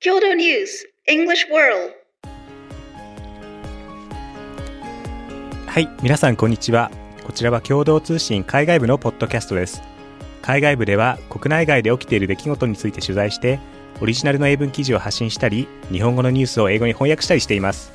Kyoto News English World はい、皆さんこんにちは。こちらは共同通信海外部のポッドキャストです。海外部では国内外で起きている出来事について取材して、オリジナルの英文記事を発信したり、日本語のニュースを英語に翻訳したりしています。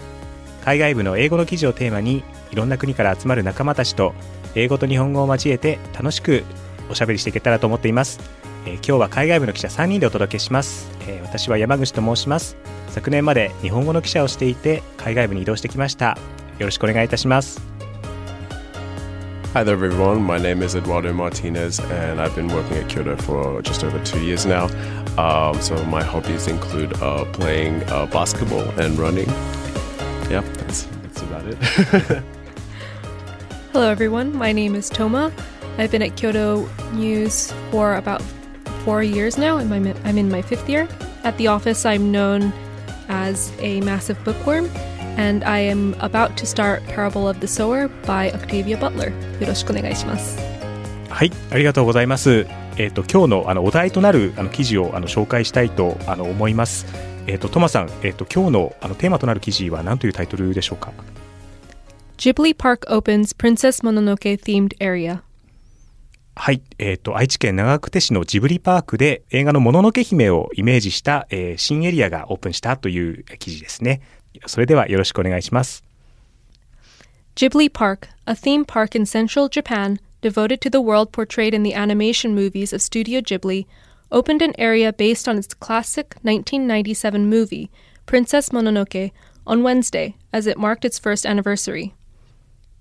海外部の英語の記事をテーマに、いろんな国から集まる仲間たちと英語と日本語を交えて楽しくおしゃべりしていけたらと思っています。えー今日は海外部の記者3人でお届けします、えー私は山口と申します。昨年まで日本語の記者をしていて、海外部に移動してきました。よろしくお願いいたします。Hi there, everyone. My name is Eduardo Martinez, and I've been working at Kyoto for just over two years now. Um, so my hobbies include uh, playing uh, basketball and running. Yep, that's that's about it. Hello, everyone. My name is Toma. I've been at Kyoto News for about four years now, I'm I'm in my fifth year. At the office, I'm known as a massive bookworm, and I am about to start Parable of the Sower by Octavia Butler. よろしくお願いします。はい、ありがとうございます。えっ、と今日のあのお題となるあの記事をあの紹介したいとあの思います。えっ、とトマさん、えっ、と今日のあのテーマとなる記事は何というタイトルでしょうか。Ghibli Park opens Princess Mononoke themed area. はい、えっ、と愛知県長久手市のジブリパークで映画のもののけ姫をイメージした、えー新エリアがオープンしたという記事ですね。それではよろしくお願いします。Ghibli Park, a theme park in central Japan devoted to the world portrayed in the animation movies of Studio Ghibli, opened an area based on its classic 1997 movie, Princess Mononoke, on Wednesday as it marked its first anniversary.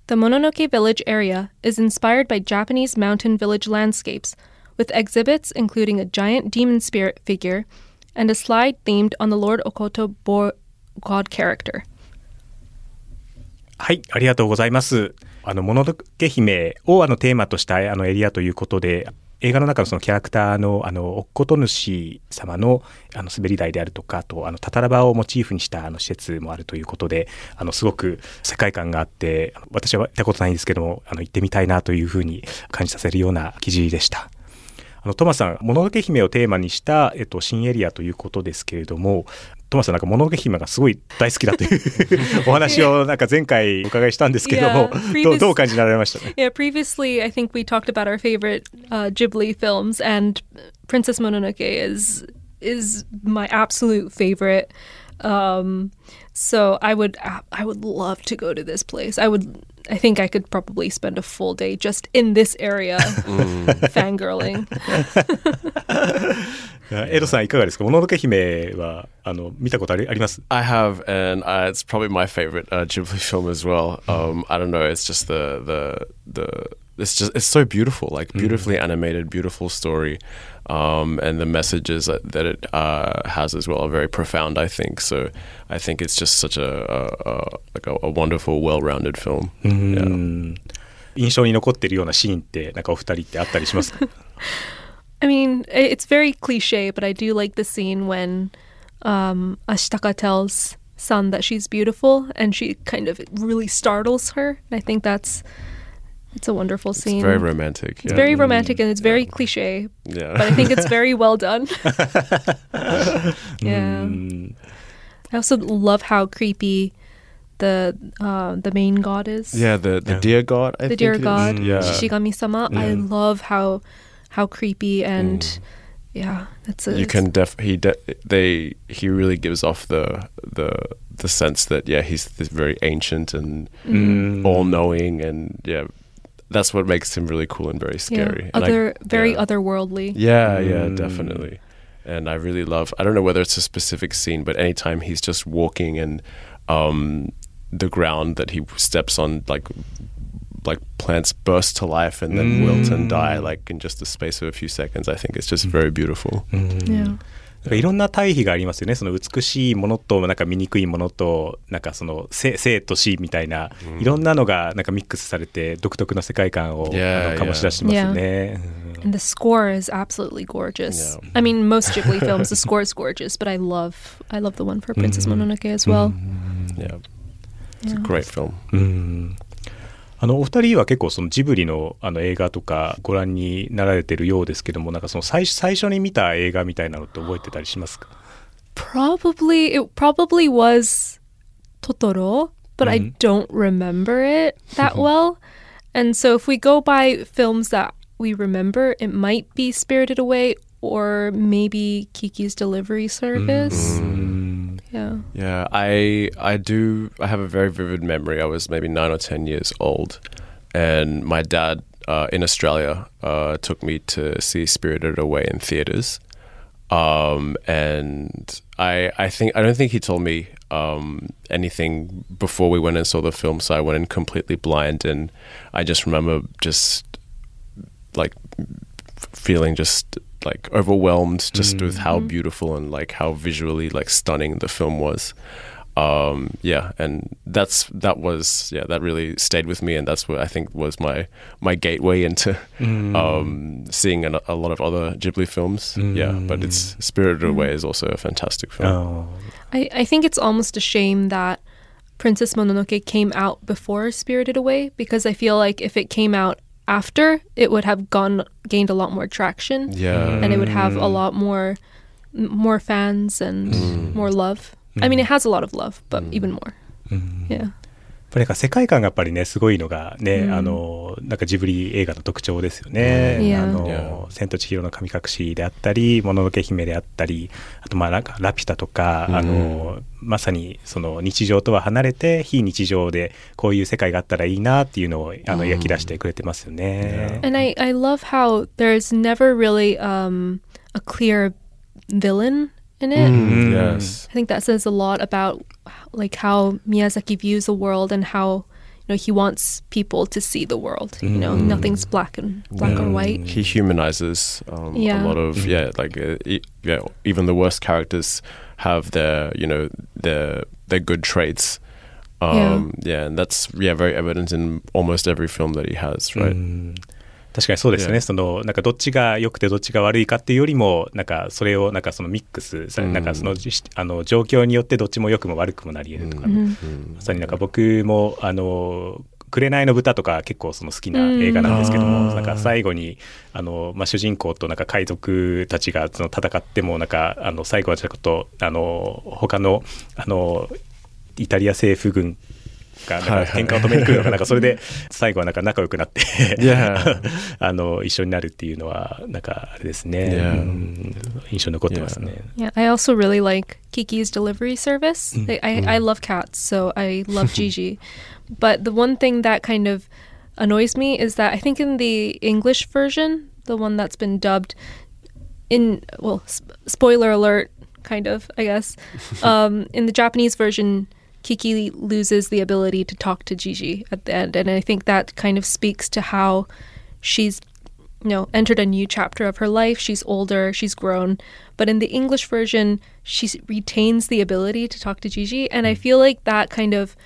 The Mononoke Village area is inspired by Japanese mountain village landscapes, with exhibits including a giant demon spirit figure and a slide themed on the Lord Okkoto boar god character. はい、ありがとうございます。あの、もののけ姫をあのテーマとしたあのエリアということで、映画の中のそのキャラクターのあの、おっこと主様のあの滑り台であるとか、あと、あの、タタラバをモチーフにしたあの施設もあるということで、あの、すごく世界観があって、私は行ったことないんですけども、あの、行ってみたいなというふうに感じさせるような記事でした。あのトマさん、もののけ姫をテーマにした、えっと、新エリアということですけれども、トマさんなんかもののけ姫がすごい大好きだというお話をなんか前回お伺いしたんですけども Yeah,、どうどう感じられましたね Yeah, previously I think we talked about our favorite uh, Ghibli films, and Princess Mononoke is is my absolute favorite. Um, so I would I would love to go to this place. I would. I think I could probably spend a full day just in this area, fangirling. エドさんいかがですかもののけ姫はあの見たことありあります I have, and uh, it's probably my favorite uh, Ghibli film as well. Um, I don't know, it's just the the the. it's just it's so beautiful, like beautifully mm. animated, beautiful story, um, and the messages that, that it uh, has as well are very profound. I think so. I think it's just such a, a, a like a, a, wonderful, well-rounded film. Yeah. 印象に残ってるようなシーンってなんかお二人ってあったりしますか I mean, it's very cliche, but I do like the scene when um, Ashitaka tells San that she's beautiful and she kind of really startles her. I think that's it's a wonderful It's scene. very romantic. It's yeah. very mm. romantic and it's very cliche, yeah. but I think it's very well done. yeah. Mm. I also love how creepy the uh, the main god is. yeah, the the Yeah. deer god. I the think deer it is. god, Yeah. Shishigami-sama. I love how how creepy and mm. yeah, that's a you can def he de- they he really gives off the the the sense that yeah he's this very ancient and all knowing and yeah that's what makes him really cool and very yeah, scary And I- other very yeah. otherworldly. yeah yeah Mm. definitely and I really love I don't know whether it's a specific scene but anytime he's just walking and um the ground that he steps on like like plants burst to life and then wilt and die like in just the space of a few seconds I think it's just very beautiful Yeah. なんかいろんな対比がありますよね。その美しいものと、なんか醜いものと、なんかその生生と死みたいな、いろんなのがなんかミックスされて、独特な世界観を、Yeah, 醸し出してますよね。And the score is absolutely gorgeous. Yeah. I mean, most Ghibli films, the score is gorgeous, but I love I love the one for Princess Mononoke as well. yeah it's a great film うんあのお二人は結構そのジブリのあの映画とかご覧になられてるようですけどもなんかその最最初に見た映画みたいなのって覚えてたりしますか Probably it probably was Totoro, but I Mm-hmm. don't remember it that well. And so if we go by films that we remember, it might be Spirited Away or maybe Kiki's Delivery Service. Yeah. Yeah, I I do. I have a very vivid memory. I was maybe nine or ten years old, and my dad uh, in Australia uh, took me to see Spirited Away in theaters. Um, and I I think I don't think he told me um, anything before we went and saw the film, so I went in completely blind, and I just remember just like feeling just like overwhelmed just with how beautiful and like how visually like stunning the film was. Um yeah and that's that was yeah that really stayed with me and that's what i think was my my gateway into um seeing an, a lot of other ghibli films. Yeah but it's spirited away is also a fantastic film. Oh. I, I think it's almost a shame that Princess Mononoke came out before Spirited Away because I feel like if it came out after, it would have gone gained a lot more traction yeah and it would have a mm. lot more more fans and mm. more love. I mean, it has a lot of love, but mm. even more. Yeah. やっぱりなんか世界観がやっぱりねすごいのがね、うんあのなんかジブリ映画の特徴ですよね。うん Yeah. あの.千と千尋の神隠しであったり、もののけ姫であったり、あとまあなんかラピュタとか、うんあのまさにその日常とは離れて非日常でこういう世界があったらいいなっていうのをあの焼き出してくれてますよね。And I, I love how there's never really um, a clear villain in it. Mm, yes I think that says a lot about like how Miyazaki views the world and how you know he wants people to see the world. You know, nothing's black and black or white. he humanizes um, Yeah. a lot of yeah like uh, e- yeah even the worst characters have their you know their their good traits um, yeah. and that's yeah very evident in almost every film that he has right うん確かにそうですね.そのなんかどっちが良くてどっちが悪いかっていうよりもなんかそれをなんかそのミックスさ、うんなんかそのじあの状況によってどっちも良くも悪くもなり得るとか、Mm. まさになんか僕もあの紅の豚とか結構その好きな映画なんですけども、うんなんか最後にあの、まあ、主人公となんか海賊たちがその戦ってもなんかあの最後はちょっとあの他のあのイタリア政府軍かなんか喧嘩を止めに来るのかなんかそれで最後はなんか仲良くなって あの一緒になるっていうのはなんかあれですね、um, 印象に残ってますね。Yeah, I also really like Kiki's delivery service. Mm. I I mm. love cats, so I love Jiji, but the one thing that kind of annoys me is that I think in the English version, the one that's been dubbed, in well, sp- spoiler alert, kind of I guess, um, in the Japanese version. Kiki loses the ability to talk to Jiji at the end. And I think that kind of speaks to how she's you know, entered a new chapter of her life. She's older, she's grown. But in the English version, she retains the ability to talk to Jiji. And I mm. feel like that kind of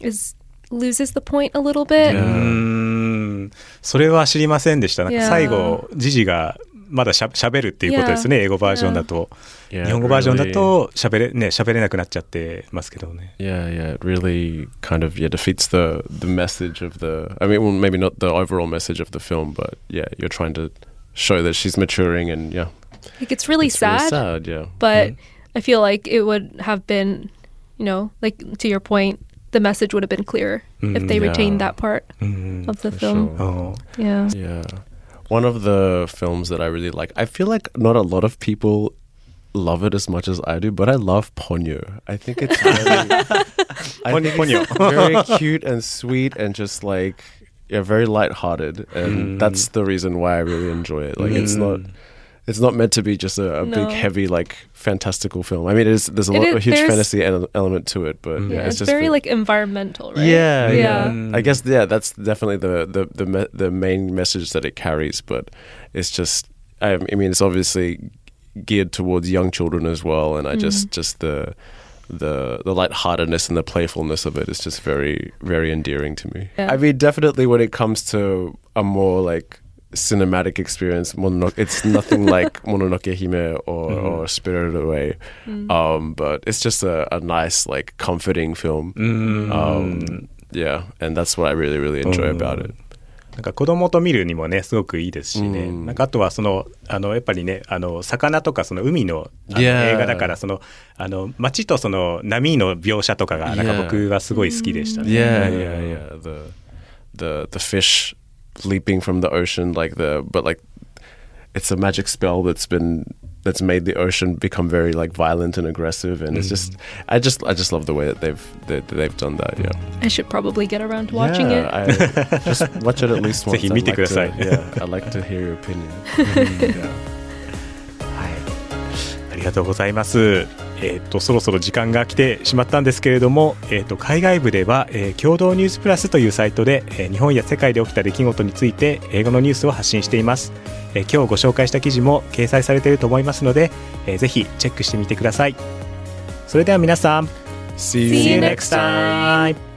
is loses the point a little bit. Mm. それは知りませんでした。なんか最後、ジジがまだしゃ喋るっていうことですね、 Yeah. 英語バージョンだと。 Yeah, 日本語バージョンだと喋れ,、ね、喋れなくなっちゃってますけどね。 Yeah, yeah, it really kind of yeah defeats the the message of the. I mean, well, maybe not the overall message of the film, but yeah, you're trying to show that she's maturing, and yeah, Like it's really it's really sad, sad, yeah. but I feel like it would have been, you know, like to your point, the message would have been clearer if they yeah. retained that part うん、 of the For film. sure. あ Yeah. Yeah. One of the films that I really like, I feel like not a lot of people love it as much as I do, but I love Ponyo. I think it's very, I Ponyo- think Ponyo. it's very cute and sweet and just like, yeah, very lighthearted. And mm. that's the reason why I really enjoy it. Like, it's not. Mm. It's not meant to be just a, a No. big, heavy, like fantastical film. I mean, it is, there's a, It lot, is- a huge there's- fantasy ele- element to it, but mm-hmm. Yeah, yeah, it's, just very ve- like environmental, right? yeah, Yeah. yeah. I guess yeah, that's definitely the the the me- the main message that it carries. But it's just, I, I mean, it's obviously geared towards young children as well, and I just mm-hmm. just the the the lightheartedness and the playfulness of it is just very very endearing to me. Yeah. I mean, definitely when it comes to a more like cinematic experience Mononoke, it's nothing like Mononoke Hime or, or Spirited Away um, but it's just a, a nice like comforting film um, yeah and that's what I really really enjoy about it なんか子供と見るにもねすごくいいですしね、うんなんかあとはそのあのやっぱりねあの魚とかその海のあの Yeah. 映画だからそのあの街とその波の描写とかがなんか Yeah. 僕はすごい好きでしたね。 Yeah, うん yeah, yeah. The the the fish leaping from the ocean like the but like it's a magic spell that's been that's made the ocean become very like violent and aggressive and mm. it's just I just I just love the way that they've that they've done that yeah. I should probably get around to watching yeah, it. I, just watch it at least once I'd like, to, yeah, I'd like to hear your opinion. Mm, yeah. りがとうございます。えっ、とそろそろ時間が来てしまったんですけれども、えっ、と海外部では、えー共同ニュースプラスというサイトで、えー日本や世界で起きた出来事について英語のニュースを発信しています。えー今日ご紹介した記事も掲載されていると思いますので、えーぜひチェックしてみてください。それでは皆さん、See you next time.